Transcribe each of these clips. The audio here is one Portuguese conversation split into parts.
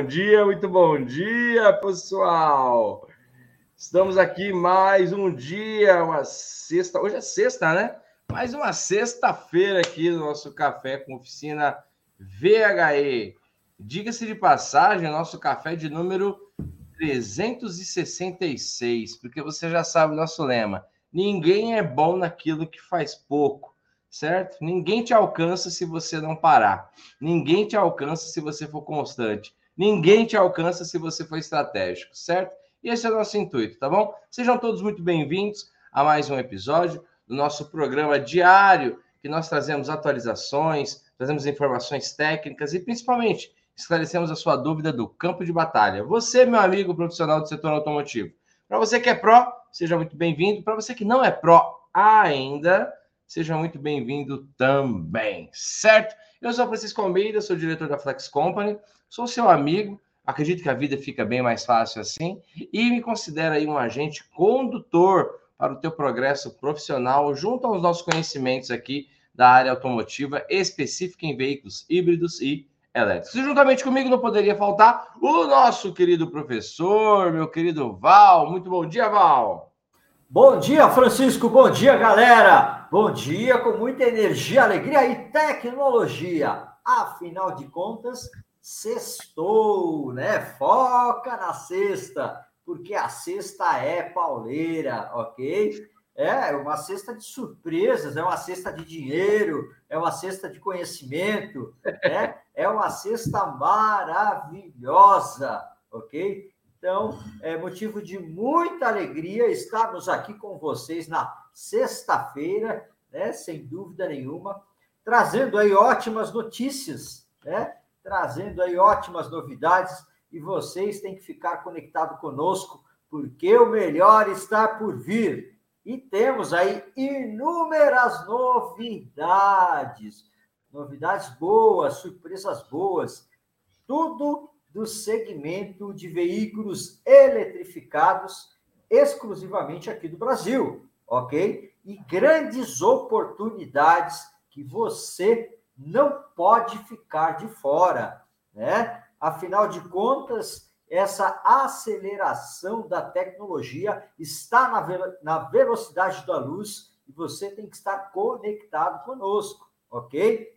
bom dia, muito bom dia, pessoal. Estamos aqui mais um dia, uma sexta. Hoje é sexta, né? Mais uma sexta-feira aqui no nosso café com oficina VHE. Diga-se de passagem, nosso café de número 366, porque você já sabe o nosso lema: ninguém é bom naquilo que faz pouco certo? Ninguém te alcança se você não parar. Ninguém te alcança se você for constante. Ninguém te alcança se você for estratégico, certo? E esse é o nosso intuito, tá bom? Sejam todos muito bem-vindos a mais um episódio do nosso programa diário, que nós trazemos atualizações, trazemos informações técnicas e principalmente esclarecemos a sua dúvida do campo de batalha. Você, meu amigo profissional do setor automotivo. Para você que é pró, seja muito bem-vindo. Para você que não é pró ainda, seja muito bem-vindo também, certo? Eu sou Francisco Almeida, sou diretor da Flex Company, sou seu amigo, acredito que a vida fica bem mais fácil assim, e me considero aí um agente condutor para o teu progresso profissional, junto aos nossos conhecimentos aqui da área automotiva, específica em veículos híbridos e elétricos. E juntamente comigo não poderia faltar o nosso querido professor, meu querido Val. Muito bom dia, Val! Bom dia, Francisco. Bom dia, galera. Bom dia com muita energia, alegria e tecnologia. Afinal de contas, sextou, né? Foca na sexta, porque a sexta é pauleira, ok? É uma cesta de surpresas, é uma cesta de dinheiro, é uma cesta de conhecimento, né? É uma cesta maravilhosa, ok? Então, é motivo de muita alegria estarmos aqui com vocês na sexta-feira, né? Sem dúvida nenhuma, trazendo aí ótimas notícias, né? Trazendo aí ótimas novidades e vocês têm que ficar conectados conosco, porque o melhor está por vir. E temos aí inúmeras novidades, novidades boas, surpresas boas, tudo do segmento de veículos eletrificados exclusivamente aqui do Brasil, ok? E grandes oportunidades que você não pode ficar de fora, né? Afinal de contas, essa aceleração da tecnologia está na, ve na velocidade da luz e você tem que estar conectado conosco, ok?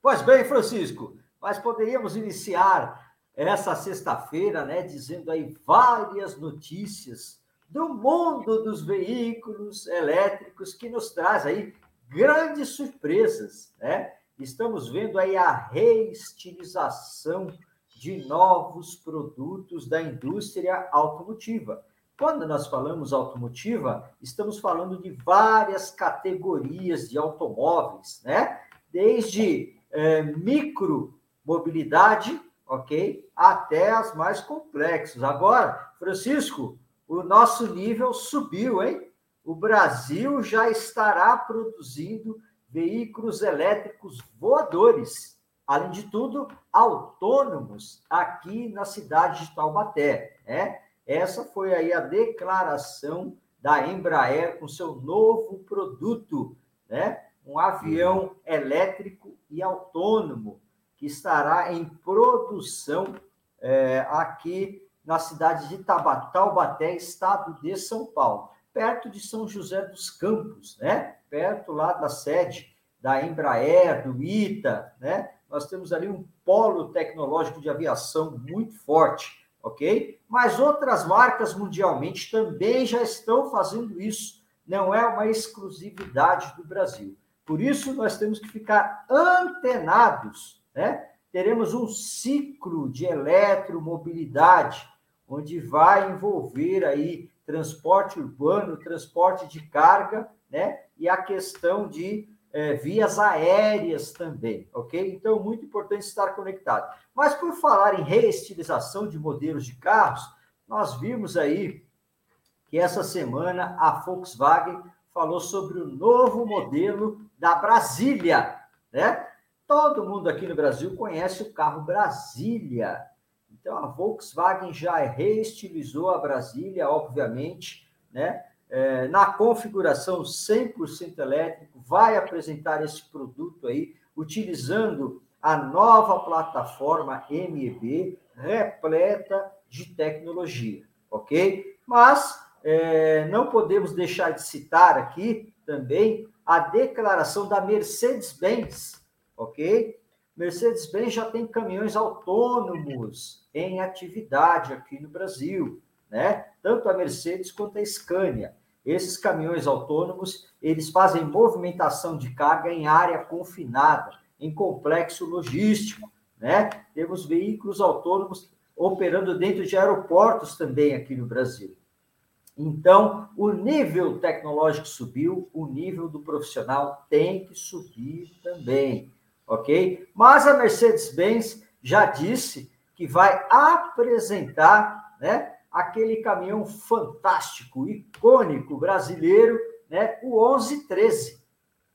Pois bem, Francisco, mas poderíamos iniciar essa sexta-feira, né, dizendo aí várias notícias do mundo dos veículos elétricos que nos traz aí grandes surpresas, né? Estamos vendo aí a reestilização de novos produtos da indústria automotiva. Quando nós falamos automotiva, estamos falando de várias categorias de automóveis, né? Desde é, micromobilidade ok? Até as mais complexas. Agora, Francisco, o nosso nível subiu, hein? O Brasil já estará produzindo veículos elétricos voadores, além de tudo, autônomos aqui na cidade de Taubaté, né? Essa foi aí a declaração da Embraer com seu novo produto, né? Um avião elétrico e autônomo que estará em produção é, aqui na cidade de Taubaté, estado de São Paulo, perto de São José dos Campos, né? Perto lá da sede da Embraer, do ITA, né? Nós temos ali um polo tecnológico de aviação muito forte, ok? Mas outras marcas mundialmente também já estão fazendo isso. Não é uma exclusividade do Brasil. Por isso, nós temos que ficar antenados né? Teremos um ciclo de eletromobilidade, onde vai envolver aí transporte urbano, transporte de carga, né? E a questão de é, vias aéreas também, ok? Então, muito importante estar conectado. Mas por falar em reestilização de modelos de carros, nós vimos aí que essa semana a Volkswagen falou sobre o novo modelo da Brasília, né? Todo mundo aqui no Brasil conhece o carro Brasília. Então, a Volkswagen já reestilizou a Brasília, obviamente, né? É, na configuração 100% elétrico, vai apresentar esse produto aí, utilizando a nova plataforma MEB repleta de tecnologia, ok? Mas é, não podemos deixar de citar aqui também a declaração da Mercedes-Benz, ok? Mercedes-Benz já tem caminhões autônomos em atividade aqui no Brasil, né? Tanto a Mercedes quanto a Scania. Esses caminhões autônomos, eles fazem movimentação de carga em área confinada, em complexo logístico, né? Temos veículos autônomos operando dentro de aeroportos também aqui no Brasil. Então, o nível tecnológico subiu, o nível do profissional tem que subir também, ok? Mas a Mercedes-Benz já disse que vai apresentar, né, aquele caminhão fantástico, icônico brasileiro, né, o 1113,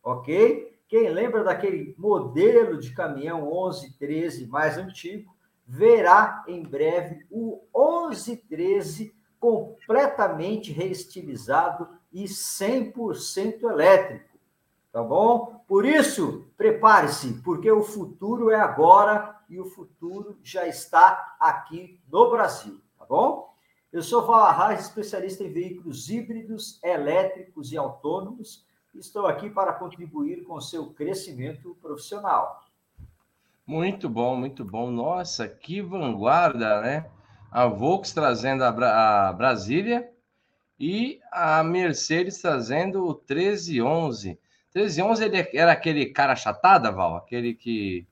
ok? Quem lembra daquele modelo de caminhão 1113 mais antigo, verá em breve o 1113 completamente reestilizado e 100% elétrico. Tá bom? Por isso, prepare-se, porque o futuro é agora e o futuro já está aqui no Brasil, tá bom? Eu sou Val Arraes, especialista em veículos híbridos, elétricos e autônomos. Estou aqui para contribuir com o seu crescimento profissional. Muito bom, muito bom. Nossa, que vanguarda, né? a Volks trazendo a, Bra a Brasília e a Mercedes trazendo o 1311. 1311 ele era aquele cara chatada, Val? Aquele que.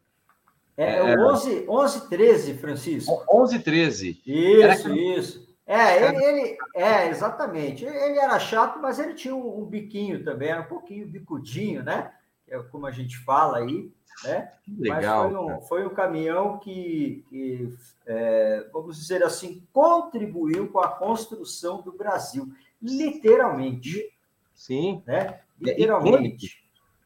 É, é o 11, 11 13, Francisco. 11 13. Isso, isso. É, ele, ele, é, exatamente. Ele era chato, mas ele tinha um, um biquinho também, era um pouquinho bicudinho, né? É como a gente fala aí. Né? Legal. Mas foi um, foi um caminhão que, que é, vamos dizer assim, contribuiu com a construção do Brasil, literalmente. Sim. Né? Literalmente.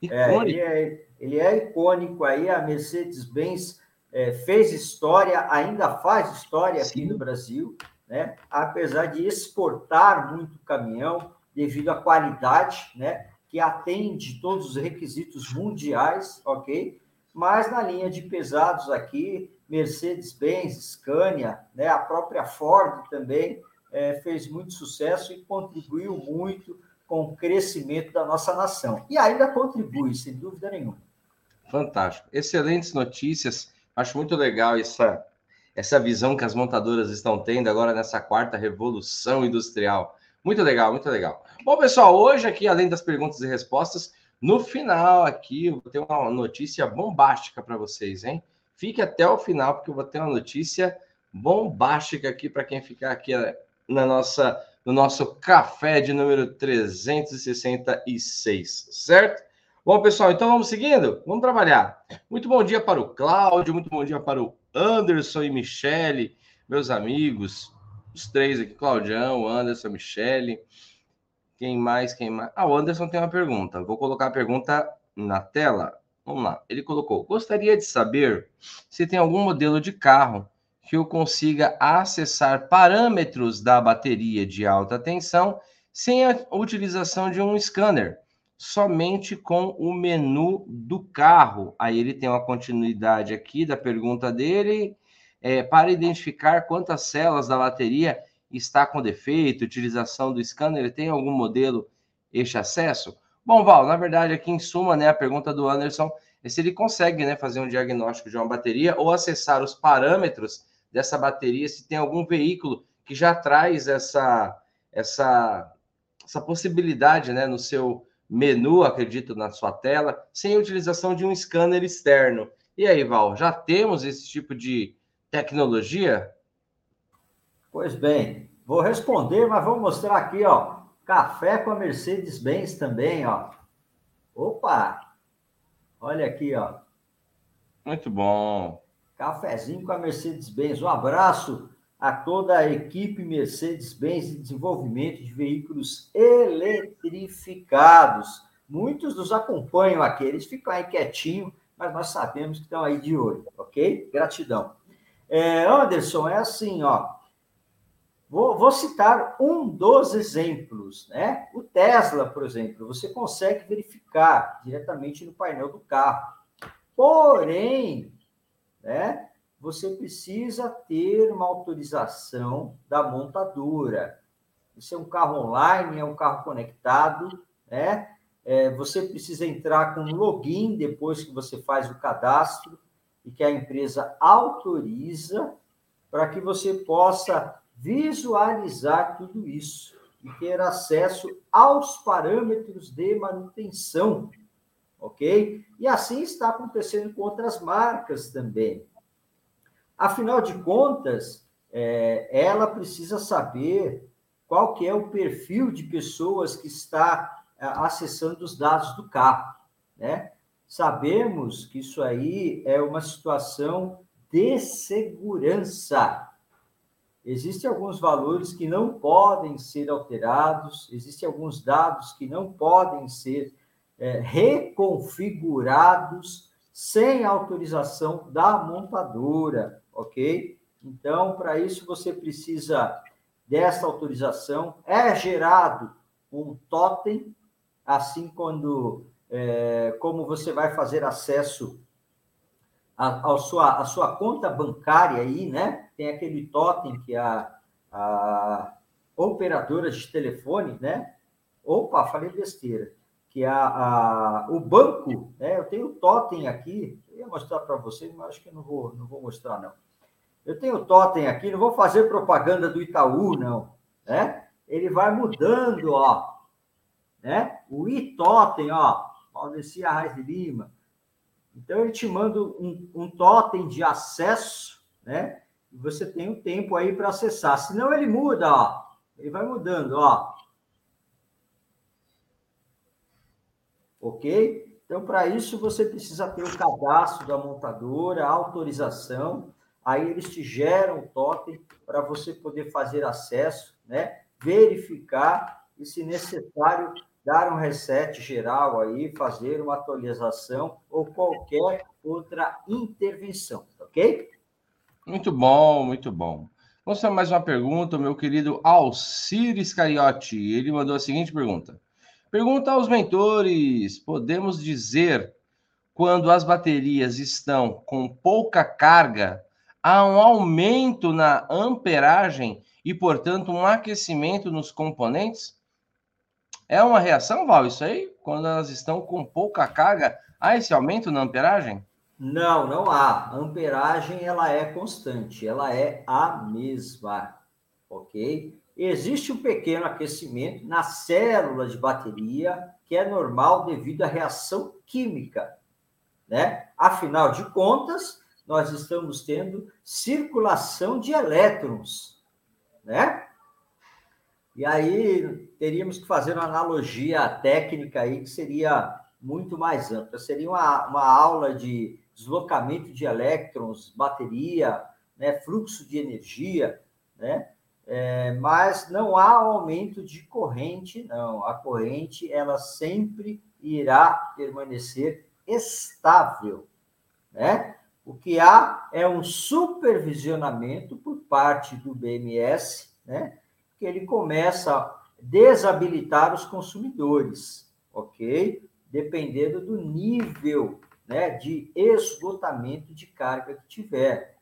É, ele, é, ele é icônico aí, a Mercedes-Benz é, fez história, ainda faz história aqui Sim. no Brasil, né? apesar de exportar muito caminhão devido à qualidade, né? que atende todos os requisitos mundiais, ok? Mas na linha de pesados aqui, Mercedes-Benz, Scania, né, a própria Ford também é, fez muito sucesso e contribuiu muito com o crescimento da nossa nação. E ainda contribui, sem dúvida nenhuma. Fantástico. Excelentes notícias. Acho muito legal essa, essa visão que as montadoras estão tendo agora nessa quarta revolução industrial. Muito legal, muito legal. Bom, pessoal, hoje aqui, além das perguntas e respostas, no final aqui eu vou ter uma notícia bombástica para vocês, hein? Fique até o final, porque eu vou ter uma notícia bombástica aqui para quem ficar aqui eh, na nossa, no nosso café de número 366, certo? Bom, pessoal, então vamos seguindo? Vamos trabalhar. Muito bom dia para o Cláudio, muito bom dia para o Anderson e Michele, meus amigos os três aqui, Claudião, Anderson, Michele. Quem mais? Quem mais? Ah, o Anderson tem uma pergunta. Vou colocar a pergunta na tela. Vamos lá. Ele colocou: Gostaria de saber se tem algum modelo de carro que eu consiga acessar parâmetros da bateria de alta tensão sem a utilização de um scanner, somente com o menu do carro. Aí ele tem uma continuidade aqui da pergunta dele é, para identificar quantas células da bateria está com defeito, utilização do scanner, tem algum modelo este acesso? Bom, Val, na verdade, aqui em suma, né, a pergunta do Anderson é se ele consegue né, fazer um diagnóstico de uma bateria ou acessar os parâmetros dessa bateria, se tem algum veículo que já traz essa, essa, essa possibilidade né, no seu menu, acredito, na sua tela, sem a utilização de um scanner externo. E aí, Val, já temos esse tipo de, tecnologia? Pois bem, vou responder, mas vou mostrar aqui, ó, café com a Mercedes-Benz também, ó. Opa! Olha aqui, ó. Muito bom. Cafezinho com a Mercedes-Benz. Um abraço a toda a equipe Mercedes-Benz de desenvolvimento de veículos eletrificados. Muitos nos acompanham aqui, eles ficam aí quietinho, mas nós sabemos que estão aí de olho, ok? Gratidão. É, Anderson, é assim, ó. Vou, vou, citar um dos exemplos, né? O Tesla, por exemplo, você consegue verificar diretamente no painel do carro. Porém, né? Você precisa ter uma autorização da montadora. Isso é um carro online, é um carro conectado, né? É, você precisa entrar com um login depois que você faz o cadastro e que a empresa autoriza para que você possa visualizar tudo isso e ter acesso aos parâmetros de manutenção, ok? E assim está acontecendo com outras marcas também. Afinal de contas, é, ela precisa saber qual que é o perfil de pessoas que está é, acessando os dados do carro, né? Sabemos que isso aí é uma situação de segurança, Existem alguns valores que não podem ser alterados, existem alguns dados que não podem ser é, reconfigurados sem autorização da montadora, ok? Então, para isso, você precisa dessa autorização. É gerado um totem, assim quando, é, como você vai fazer acesso a, sua, a sua conta bancária aí, né? Tem aquele totem que a, a operadora de telefone, né? Opa, falei besteira. Que a, a, o banco, né? Eu tenho o totem aqui, eu ia mostrar para vocês, mas acho que não vou, não vou mostrar, não. Eu tenho o totem aqui, não vou fazer propaganda do Itaú, não, né? Ele vai mudando, ó, né? O iTotem, ó, Valdeci Arraes de Lima, então, ele te manda um, um totem de acesso, né? E você tem um tempo aí para acessar. Senão, ele muda, ó. Ele vai mudando, ó. Ok? Então, para isso, você precisa ter o cadastro da montadora, a autorização. Aí, eles te geram o totem para você poder fazer acesso, né? Verificar e, se necessário, dar um reset geral aí, fazer uma atualização ou qualquer outra intervenção, ok? Muito bom, muito bom. Vamos fazer mais uma pergunta, meu querido Alcires Cariotti. Ele mandou a seguinte pergunta. Pergunta aos mentores: podemos dizer quando as baterias estão com pouca carga, há um aumento na amperagem e, portanto, um aquecimento nos componentes? É uma reação, Val, isso aí? Quando elas estão com pouca carga, há esse aumento na amperagem? Não, não há. A amperagem ela é constante, ela é a mesma, ok? Existe um pequeno aquecimento na célula de bateria, que é normal devido à reação química, né? Afinal de contas, nós estamos tendo circulação de elétrons, né? E aí teríamos que fazer uma analogia técnica aí que seria muito mais ampla. Seria uma, uma aula de deslocamento de elétrons, bateria, né, fluxo de energia, né? É, mas não há aumento de corrente, não. A corrente ela sempre irá permanecer estável, né? O que há é um supervisionamento por parte do BMS, né? que ele começa a desabilitar os consumidores, ok? Dependendo do nível né, de esgotamento de carga que tiver.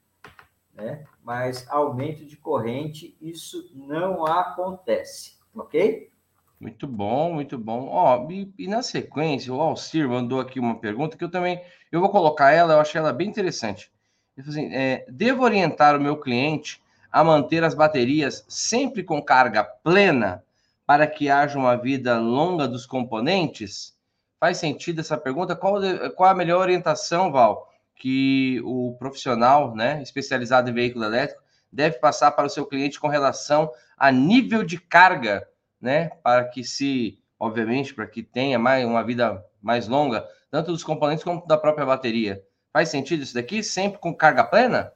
Né? Mas aumento de corrente, isso não acontece, ok? Muito bom, muito bom. Ó, e, e, na sequência, o Alcir mandou aqui uma pergunta que eu também eu vou colocar ela, eu achei ela bem interessante. Ele assim: é, devo orientar o meu cliente a manter as baterias sempre com carga plena para que haja uma vida longa dos componentes? Faz sentido essa pergunta? Qual, qual a melhor orientação, Val, que o profissional, né, especializado em veículo elétrico, deve passar para o seu cliente com relação a nível de carga, né, para que se, obviamente, para que tenha mais uma vida mais longa, tanto dos componentes como da própria bateria. Faz sentido isso daqui? Sempre com carga plena?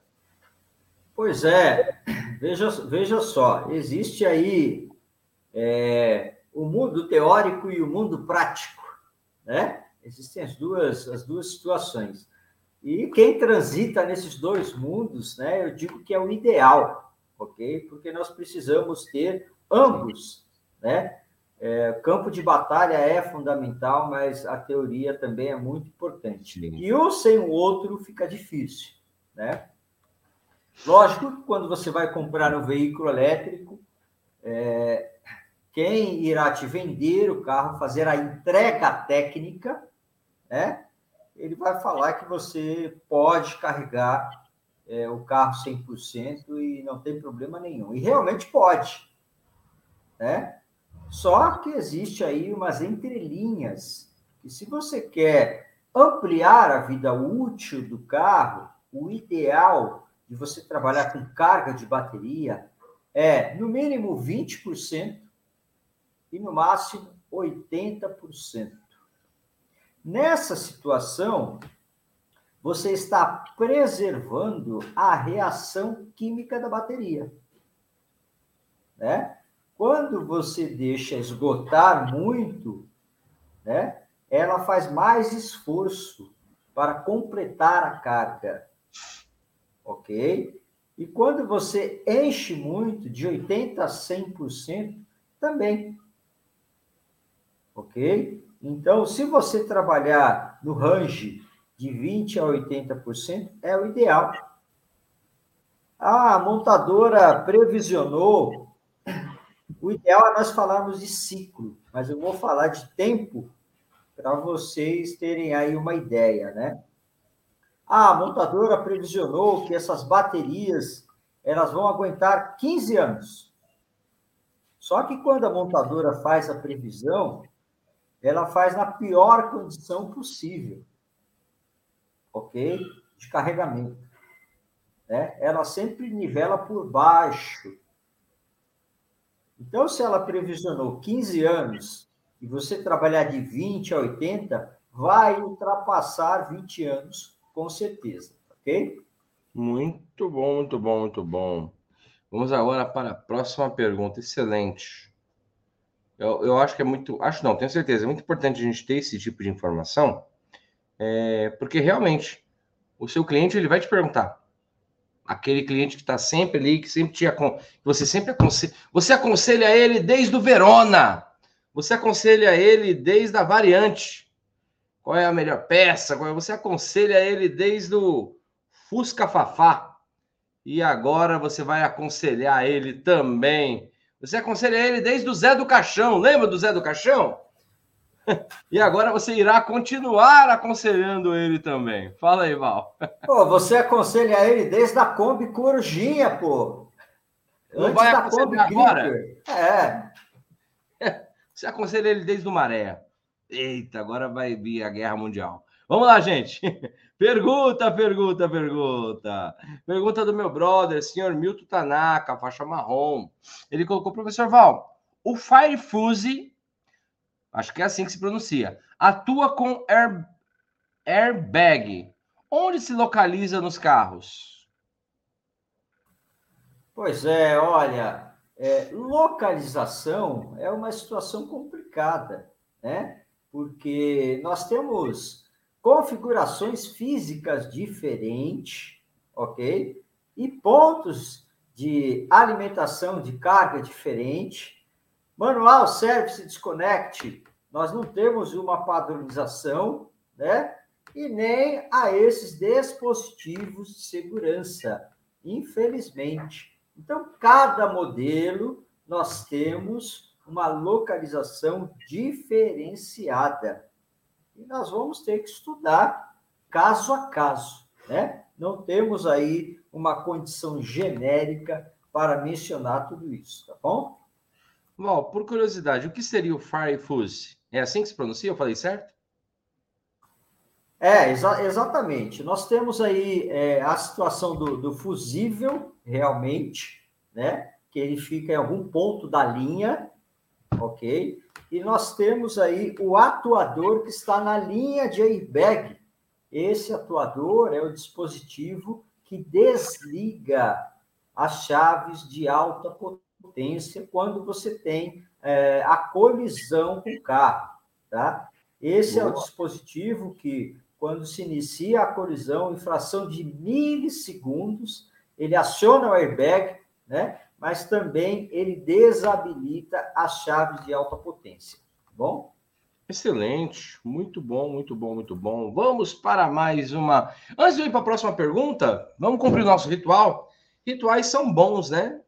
Pois é, veja, veja só, existe aí é, o mundo teórico e o mundo prático, né? Existem as duas, as duas situações. E quem transita nesses dois mundos, né, eu digo que é o ideal, ok? Porque nós precisamos ter ambos, né? É, campo de batalha é fundamental, mas a teoria também é muito importante. Sim. E um sem o outro fica difícil, né? Lógico que quando você vai comprar um veículo elétrico, é, quem irá te vender o carro, fazer a entrega técnica, né? Ele vai falar que você pode carregar é, o carro 100% e não tem problema nenhum. E realmente pode, né? Só que existe aí umas entrelinhas que se você quer ampliar a vida útil do carro, o ideal de você trabalhar com carga de bateria é no mínimo 20% e no máximo 80%. Nessa situação, você está preservando a reação química da bateria. Né? Quando você deixa esgotar muito, né, ela faz mais esforço para completar a carga. Ok? E quando você enche muito, de 80% a 100%, também. Ok? Então, se você trabalhar no range de 20% a 80%, é o ideal. A montadora previsionou. O ideal é nós falarmos de ciclo, mas eu vou falar de tempo para vocês terem aí uma ideia, né? A montadora previsionou que essas baterias elas vão aguentar 15 anos. Só que quando a montadora faz a previsão, ela faz na pior condição possível, ok? De carregamento. Né? Ela sempre nivela por baixo. Então, se ela previsionou 15 anos e você trabalhar de 20 a 80, vai ultrapassar 20 anos, com certeza, ok? Muito bom, muito bom, muito bom. Vamos agora para a próxima pergunta. Excelente. Eu, eu acho que é muito. Acho não, tenho certeza. É muito importante a gente ter esse tipo de informação, é, porque realmente o seu cliente ele vai te perguntar. Aquele cliente que está sempre ali, que sempre te você sempre aconselha, você aconselha ele desde o Verona, você aconselha ele desde a variante, qual é a melhor peça, qual é... você aconselha ele desde o Fusca Fafá, e agora você vai aconselhar ele também você aconselha ele desde o Zé do Caixão. Lembra do Zé do Caixão? E agora você irá continuar aconselhando ele também. Fala aí, Val. Pô, você aconselha ele desde a Kombi Corujinha, pô. Não Antes vai da Kombi agora? É. Você aconselha ele desde o Maré. Eita, agora vai vir a Guerra Mundial. Vamos lá, gente. Pergunta, pergunta, pergunta. Pergunta do meu brother, senhor Milton Tanaka, faixa marrom. Ele colocou, professor Val, o Firefuse, acho que é assim que se pronuncia, atua com air, airbag. Onde se localiza nos carros? Pois é, olha, é, localização é uma situação complicada, né? Porque nós temos configurações físicas diferentes, ok? E pontos de alimentação de carga diferente. Manual Service Disconnect, nós não temos uma padronização, né? E nem a esses dispositivos de segurança, infelizmente. Então, cada modelo nós temos uma localização diferenciada. E nós vamos ter que estudar caso a caso, né? Não temos aí uma condição genérica para mencionar tudo isso, tá bom? Bom, por curiosidade, o que seria o Firefuse? É assim que se pronuncia? Eu falei certo? É, exa exatamente. Nós temos aí é, a situação do, do, fusível, realmente, né? Que ele fica em algum ponto da linha, ok? E nós temos aí o atuador que está na linha de airbag. Esse atuador é o dispositivo que desliga as chaves de alta potência quando você tem é, a colisão com o carro. Tá? Esse Boa. é o dispositivo que, quando se inicia a colisão, em fração de milissegundos, ele aciona o airbag, né? Mas também ele desabilita as chaves de alta potência. Tá bom? Excelente, muito bom, muito bom, muito bom. Vamos para mais uma. Antes de ir para a próxima pergunta, vamos cumprir o nosso ritual. Rituais são bons, né?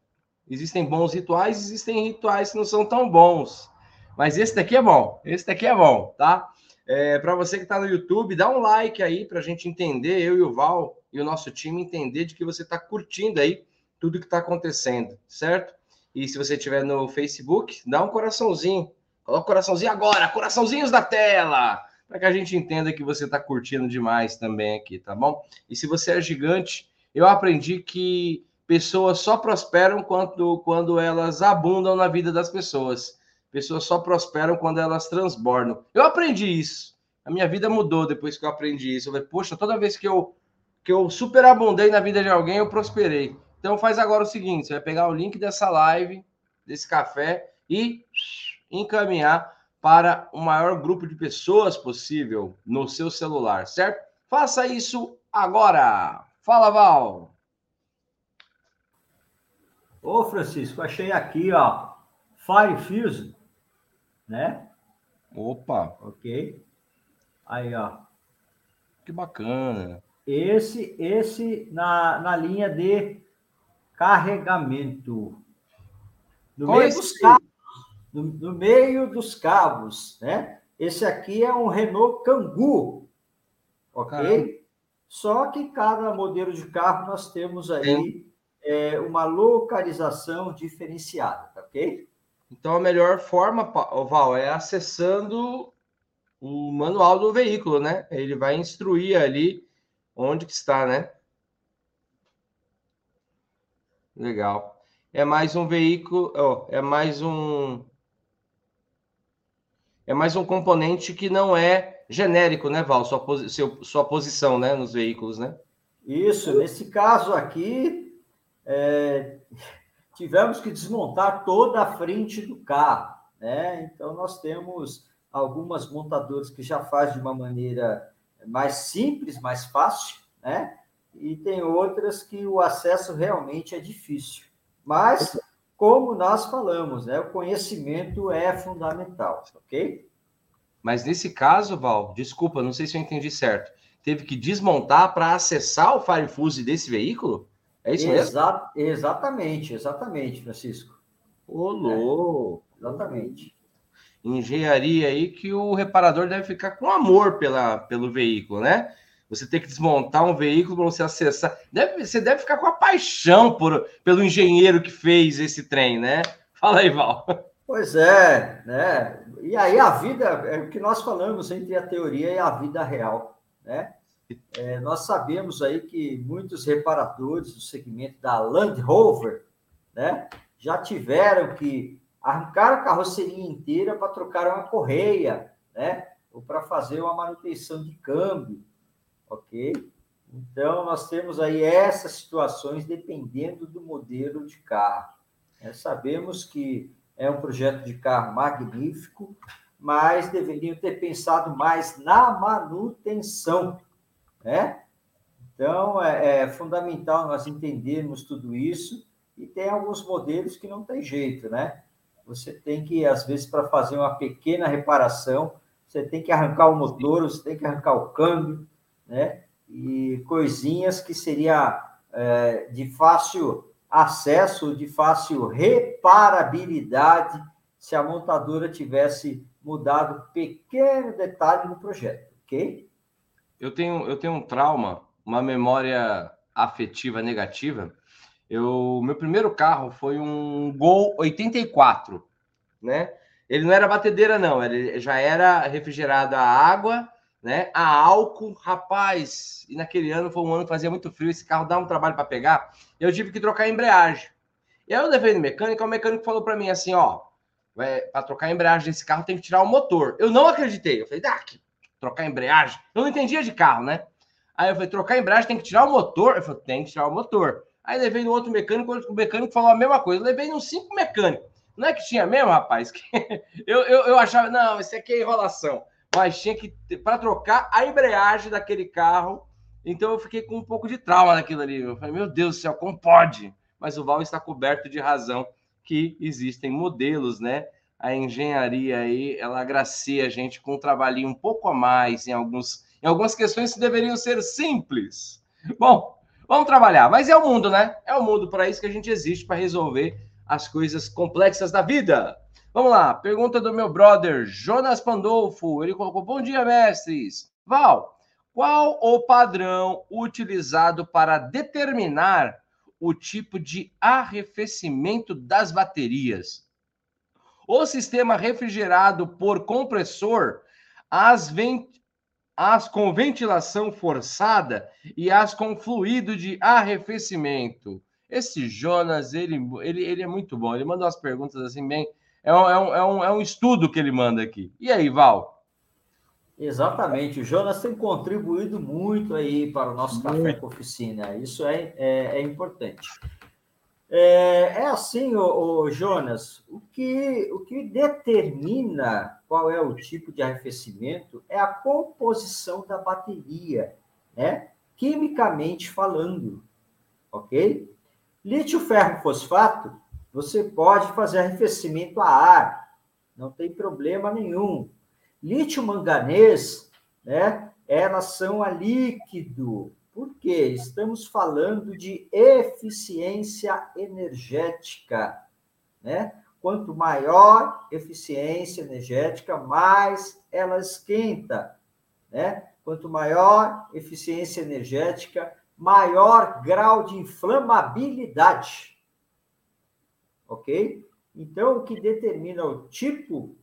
Existem bons rituais, existem rituais que não são tão bons. Mas esse daqui é bom, esse daqui é bom, tá? É, para você que está no YouTube, dá um like aí para a gente entender, eu e o Val e o nosso time entender de que você está curtindo aí tudo que está acontecendo, certo? E se você estiver no Facebook, dá um coraçãozinho. Coloca o coraçãozinho agora, coraçãozinhos da tela, para que a gente entenda que você está curtindo demais também aqui, tá bom? E se você é gigante, eu aprendi que pessoas só prosperam quando, quando elas abundam na vida das pessoas. Pessoas só prosperam quando elas transbordam. Eu aprendi isso. A minha vida mudou depois que eu aprendi isso. Eu falei, poxa, toda vez que eu, que eu superabundei na vida de alguém, eu prosperei. Então faz agora o seguinte: você vai pegar o link dessa live, desse café, e encaminhar para o maior grupo de pessoas possível no seu celular, certo? Faça isso agora. Fala, Val. Ô, Francisco, achei aqui, ó, Fire Fuse, né? Opa. Ok. Aí, ó. Que bacana. Esse, esse na, na linha de carregamento. No Qual meio dos cabos, no, no, meio dos cabos, né? Esse aqui é um Renault Kangoo, ok? Caramba. Só que cada modelo de carro nós temos aí é, uma localização diferenciada, tá ok? Então a melhor forma, Val, é acessando o manual do veículo, né? Ele vai instruir ali onde que está, né? Legal. É mais um veículo, oh, é mais um é mais um componente que não é genérico, né, Val? Sua, posi seu, sua posição, né, nos veículos, né? Isso. Nesse caso aqui, é, tivemos que desmontar toda a frente do carro, né? Então nós temos algumas montadoras que já faz de uma maneira mais simples, mais fácil, né? E tem outras que o acesso realmente é difícil. Mas, como nós falamos, né, o conhecimento é fundamental, ok? Mas nesse caso, Val, desculpa, não sei se eu entendi certo. Teve que desmontar para acessar o Firefuse desse veículo? É isso Exa mesmo? Exatamente, exatamente, Francisco. Ô, louco! É, exatamente. Engenharia aí que o reparador deve ficar com amor pela, pelo veículo, né? Você tem que desmontar um veículo para você acessar. Deve, você deve ficar com a paixão por, pelo engenheiro que fez esse trem, né? Fala aí, Val. Pois é, né? E aí a vida, é o que nós falamos entre a teoria e a vida real, né? É, nós sabemos aí que muitos reparadores do segmento da Land Rover, né, já tiveram que arrancar a carroceria inteira para trocar uma correia, né, ou para fazer uma manutenção de câmbio ok? Então, nós temos aí essas situações dependendo do modelo de carro. É, sabemos que é um projeto de carro magnífico, mas deveriam ter pensado mais na manutenção, né? Então, é, é fundamental nós entendermos tudo isso e tem alguns modelos que não tem jeito, né? Você tem que, às vezes, para fazer uma pequena reparação, você tem que arrancar o motor, você tem que arrancar o câmbio, né? E coisinhas que seria é, de fácil acesso, de fácil reparabilidade, se a montadora tivesse mudado pequeno detalhe no projeto, ok? Eu tenho, eu tenho um trauma, uma memória afetiva negativa. Eu, meu primeiro carro foi um Gol 84, né? Ele não era batedeira, não, ele já era refrigerado a água né? A álcool, rapaz, e naquele ano foi um ano que fazia muito frio, esse carro dá um trabalho para pegar, eu tive que trocar a embreagem. E aí eu levei no mecânico, o mecânico falou para mim assim, ó, é, para trocar a embreagem desse carro tem que tirar o motor. Eu não acreditei, eu falei, ah, que trocar a embreagem? Eu não entendia de carro, né? Aí eu falei, trocar a embreagem tem que tirar o motor? Eu falei, tem que tirar o motor. Aí levei no outro mecânico, o mecânico falou a mesma coisa. Eu levei nos cinco mecânicos. Não é que tinha mesmo, rapaz? eu, eu, eu achava, não, isso aqui é enrolação mas tinha que para trocar a embreagem daquele carro. Então eu fiquei com um pouco de trauma naquilo ali. Eu falei, meu Deus do céu, como pode? Mas o Val está coberto de razão que existem modelos, né? a engenharia aí, ela agracia a gente com um trabalhinho um pouco a mais em, alguns, em algumas questões que deveriam ser simples. Bom, vamos trabalhar. Mas é o mundo, né? É o mundo para isso que a gente existe, para resolver as coisas complexas da vida. Vamos lá, pergunta do meu brother Jonas Pandolfo. Ele colocou: Bom dia, mestres. Val, qual o padrão utilizado para determinar o tipo de arrefecimento das baterias? O sistema refrigerado por compressor, as, vent... as com ventilação forçada e as com fluido de arrefecimento. Esse Jonas, ele, ele, ele é muito bom. Ele manda umas perguntas assim, bem. É um, é, um, é, um, é um estudo que ele manda aqui. E aí, Val? Exatamente. O Jonas tem contribuído muito aí para o nosso Café com Oficina. Isso é, é, é importante. É, é assim, o, o, Jonas, o que, o que determina qual é o tipo de arrefecimento é a composição da bateria, né? quimicamente falando, ok? Lítio ferro fosfato, você pode fazer arrefecimento a ar, não tem problema nenhum. Lítio manganês, né? Elas são a líquido, por quê? Estamos falando de eficiência energética, né? Quanto maior eficiência energética, mais ela esquenta, né? Quanto maior eficiência energética, maior grau de inflamabilidade. Ok? Então, o que determina o tipo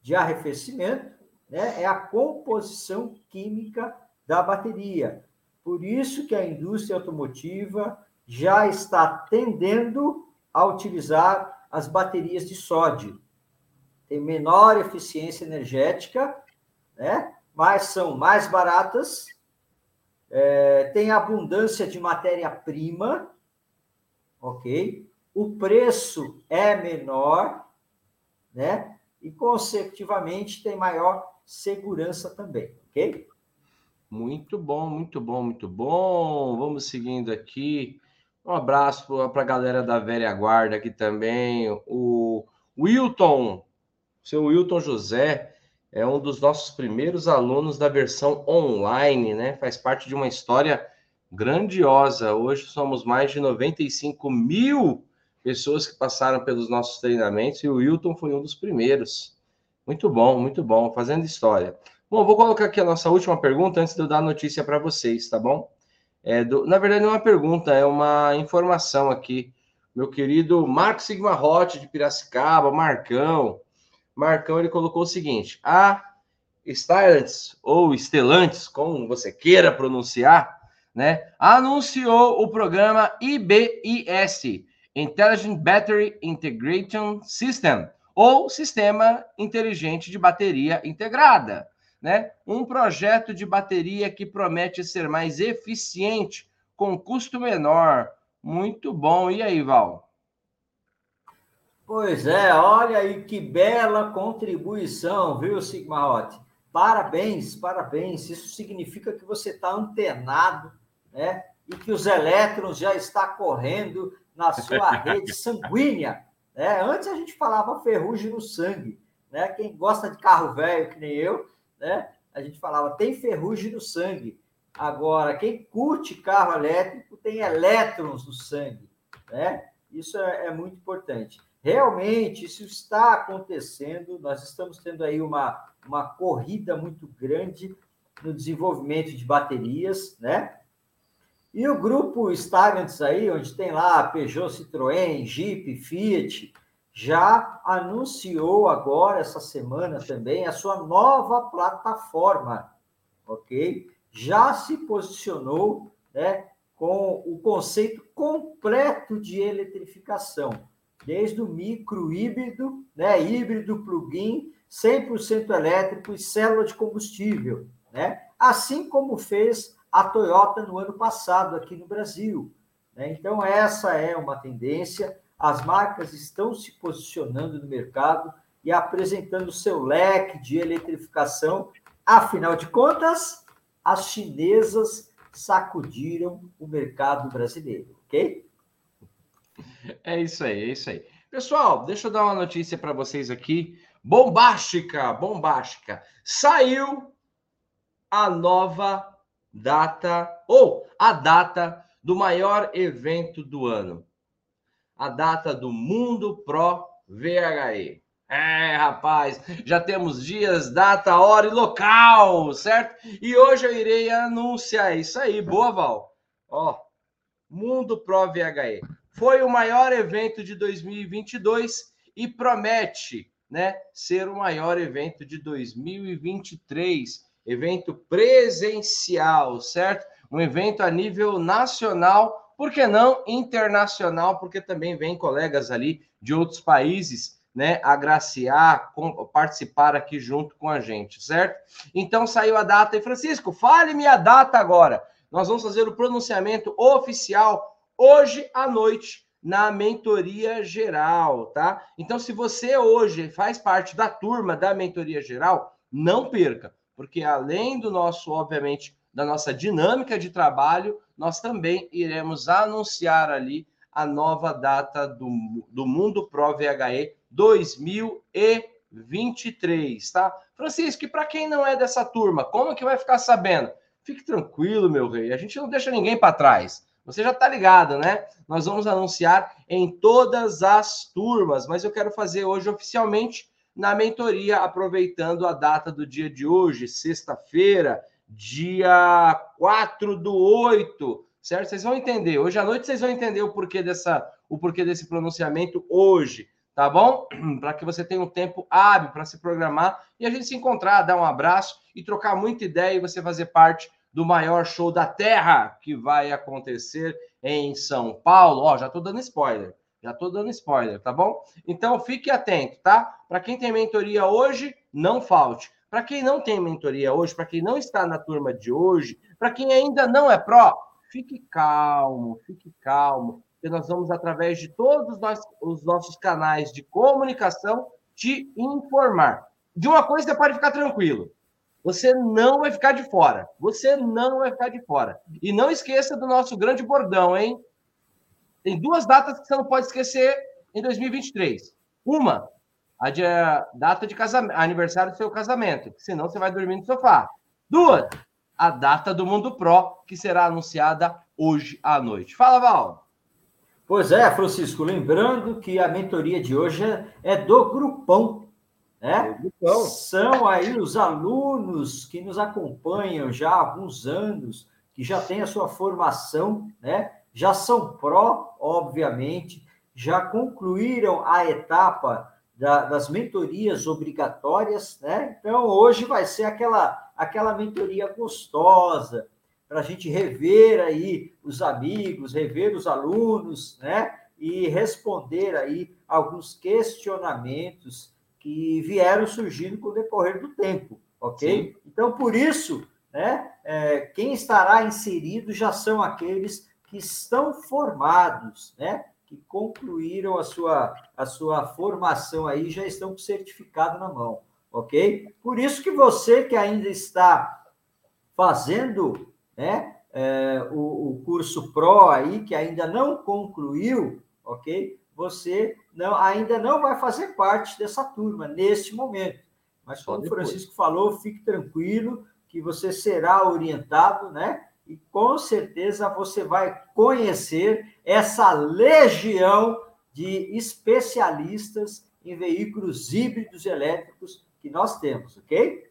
de arrefecimento né, é a composição química da bateria. Por isso que a indústria automotiva já está tendendo a utilizar as baterias de sódio. Tem menor eficiência energética, né? mas são mais baratas, é, tem abundância de matéria-prima, ok? O preço é menor, né? E, consecutivamente, tem maior segurança também, ok? Muito bom, muito bom, muito bom. Vamos seguindo aqui. Um abraço para a galera da velha guarda aqui também. O Wilton, seu Wilton José, é um dos nossos primeiros alunos da versão online, né? Faz parte de uma história grandiosa. Hoje somos mais de 95 mil pessoas que passaram pelos nossos treinamentos e o Wilton foi um dos primeiros. Muito bom, muito bom, fazendo história. Bom, vou colocar aqui a nossa última pergunta antes de eu dar a notícia para vocês, tá bom? É do, na verdade, não é uma pergunta, é uma informação aqui. Meu querido Marco Sigma Hot de Piracicaba, Marcão. Marcão, ele colocou o seguinte: a Stellantis, ou Stellantis, como você queira pronunciar, né, anunciou o programa IBIS, Intelligent Battery Integration System, ou Sistema Inteligente de Bateria Integrada né? Um projeto de bateria que promete ser mais eficiente, com custo menor. Muito bom. E aí, Val? Pois é, olha aí que bela contribuição, viu, Sigma Hot? Parabéns, parabéns. Isso significa que você está antenado, né? E que os elétrons já está correndo na sua rede sanguínea. Né? Antes a gente falava ferrugem no sangue. Né? Quem gosta de carro velho, que nem eu, né? A gente falava, tem ferrugem no sangue. Agora, quem curte carro elétrico tem elétrons no sangue, né? Isso é, é muito importante. Realmente, isso está acontecendo. Nós estamos tendo aí uma, uma corrida muito grande no desenvolvimento de baterias, né? E o grupo Stellantis aí, onde tem lá Peugeot, Citroën, Jeep, Fiat, já anunciou agora, essa semana também, a sua nova plataforma, ok? Já se posicionou né, com o conceito completo de eletrificação, desde o micro híbrido, né, híbrido plug-in, 100% elétrico e célula de combustível, né? Assim como fez a Toyota no ano passado aqui no Brasil. Né? Então, essa é uma tendência as marcas estão se posicionando no mercado e apresentando seu leque de eletrificação. Afinal de contas, as chinesas sacudiram o mercado brasileiro, ok? É isso aí, é isso aí. Pessoal, deixa eu dar uma notícia para vocês aqui. Bombástica, bombástica. Saiu a nova data, ou a data do maior evento do ano. A data do Mundo Pro VHE. É, rapaz, já temos dias, data, hora e local, certo? E hoje eu irei anunciar isso aí. Boa, Val. Ó, Mundo Pro VHE. Foi o maior evento de 2022 e promete, né, ser o maior evento de 2023, evento presencial, certo? Um evento a nível nacional, por que não internacional, porque também vem colegas ali de outros países né, agraciar, com, participar aqui junto com a gente, certo? Então saiu a data e Francisco, fale-me a data agora. Nós vamos fazer o pronunciamento oficial hoje à noite na mentoria geral, tá? Então se você hoje faz parte da turma da mentoria geral, não perca, porque além do nosso, obviamente, da nossa dinâmica de trabalho, nós também iremos anunciar ali a nova data do, do Mundo Pro VHE 2023, tá? Francisco, e para quem não é dessa turma, como que vai ficar sabendo? Fique tranquilo, meu rei, a gente não deixa ninguém para trás. Você já está ligado, né? Nós vamos anunciar em todas as turmas, mas eu quero fazer hoje oficialmente na mentoria, aproveitando a data do dia de hoje, sexta-feira, dia 4 do 8, certo? Vocês vão entender. Hoje à noite vocês vão entender o porquê dessa, o porquê desse pronunciamento hoje tá bom? Para que você tenha um tempo hábil para se programar e a gente se encontrar, dar um abraço e trocar muita ideia e você fazer parte do maior show da Terra que vai acontecer em São Paulo. Ó, já estou dando spoiler. Já estou dando spoiler, tá bom? Então fique atento, tá? Para quem tem mentoria hoje, não falte. Para quem não tem mentoria hoje, para quem não está na turma de hoje, para quem ainda não é pró, fique calmo, fique calmo que nós vamos, através de todos os nossos canais de comunicação, te informar. De uma coisa você pode ficar tranquilo. Você não vai ficar de fora. Você não vai ficar de fora. E não esqueça do nosso grande bordão, hein? Tem duas datas que você não pode esquecer em 2023. Uma, a, de, a data de casamento, aniversário do seu casamento, senão você vai dormir no sofá. Duas, a data do Mundo Pro, que será anunciada hoje à noite. Fala, Val! Pois é, Francisco, lembrando que a mentoria de hoje é do grupão, né? grupão. São aí os alunos que nos acompanham já há alguns anos, que já têm a sua formação, né? Já são pró, obviamente, já concluíram a etapa da, das mentorias obrigatórias, né? Então hoje vai ser aquela aquela mentoria gostosa, para a gente rever aí os amigos, rever os alunos, né? E responder aí alguns questionamentos que vieram surgindo com o decorrer do tempo, ok? Sim. Então, por isso, né? É, quem estará inserido já são aqueles que estão formados, né? Que concluíram a sua, a sua formação aí, já estão com certificado na mão, ok? Por isso que você que ainda está fazendo né? É, o, o, curso Pro aí, que ainda não concluiu, ok? Você não, ainda não vai fazer parte dessa turma neste momento. Mas como o Francisco falou, fique tranquilo que você será orientado, né? E com certeza você vai conhecer essa legião de especialistas em veículos híbridos elétricos que nós temos, ok?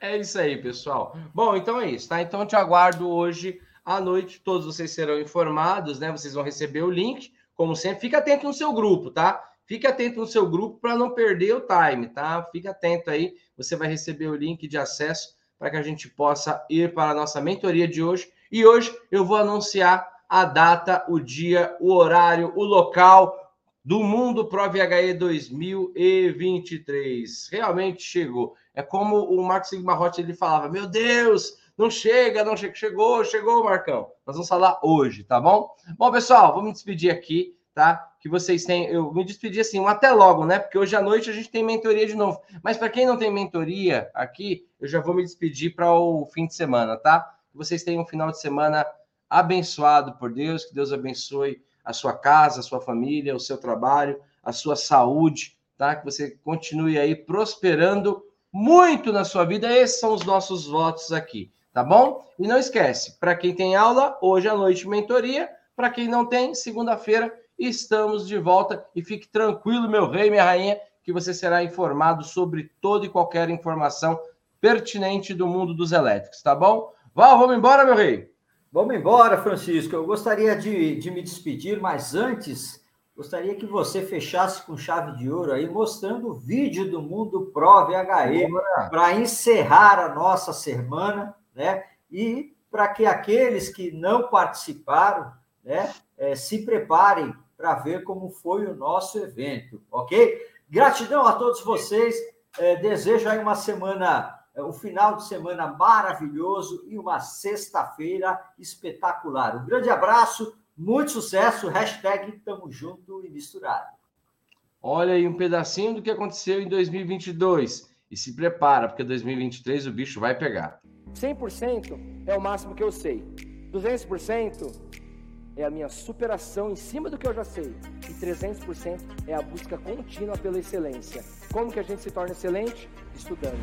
É isso aí, pessoal. Bom, então é isso, tá? Então eu te aguardo hoje à noite. Todos vocês serão informados, né? Vocês vão receber o link, como sempre. Fica atento no seu grupo, tá? Fique atento no seu grupo para não perder o time, tá? Fica atento aí. Você vai receber o link de acesso para que a gente possa ir para a nossa mentoria de hoje. E hoje eu vou anunciar a data, o dia, o horário, o local do Mundo Pro VHE 2023. Realmente chegou. É como o Marcos Sigmarotti ele falava: Meu Deus, não chega, não chega. Chegou, chegou, Marcão. Nós vamos falar hoje, tá bom? Bom, pessoal, vou me despedir aqui, tá? Que vocês têm. Eu me despedi assim, um até logo, né? Porque hoje à noite a gente tem mentoria de novo. Mas para quem não tem mentoria aqui, eu já vou me despedir para o fim de semana, tá? Que vocês tenham um final de semana abençoado por Deus, que Deus abençoe a sua casa, a sua família, o seu trabalho, a sua saúde, tá? Que você continue aí prosperando muito na sua vida. Esses são os nossos votos aqui, tá bom? E não esquece, para quem tem aula, hoje à noite mentoria, para quem não tem, segunda-feira estamos de volta e fique tranquilo, meu rei, minha rainha, que você será informado sobre toda e qualquer informação pertinente do mundo dos elétricos, tá bom? Val, vamos embora, meu rei? Vamos embora, Francisco. Eu gostaria de, de me despedir, mas antes Gostaria que você fechasse com chave de ouro aí, mostrando o vídeo do Mundo Pro VHE para encerrar a nossa semana, né? E para que aqueles que não participaram, né, é, se preparem para ver como foi o nosso evento, ok? Gratidão a todos vocês. É, desejo aí uma semana, é, um final de semana maravilhoso e uma sexta-feira espetacular. Um grande abraço muito sucesso, hashtag tamo junto e misturado. Olha aí um pedacinho do que aconteceu em 2022 e se prepara, porque 2023 o bicho vai pegar. 100% é o máximo que eu sei. 200% é a minha superação em cima do que eu já sei. E 300% é a busca contínua pela excelência. Como que a gente se torna excelente? Estudando.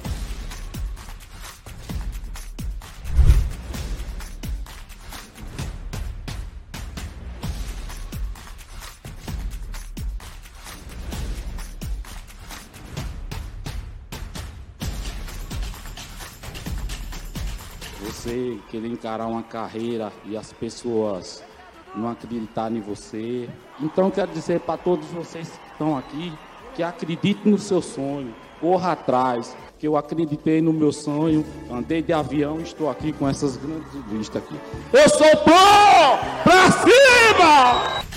você querer encarar uma carreira e as pessoas não acreditarem em você. Então quero dizer para todos vocês que estão aqui que acreditem no seu sonho, corra atrás, que eu acreditei no meu sonho, andei de avião, estou aqui com essas grandes vistas aqui. Eu sou bom! Pra cima!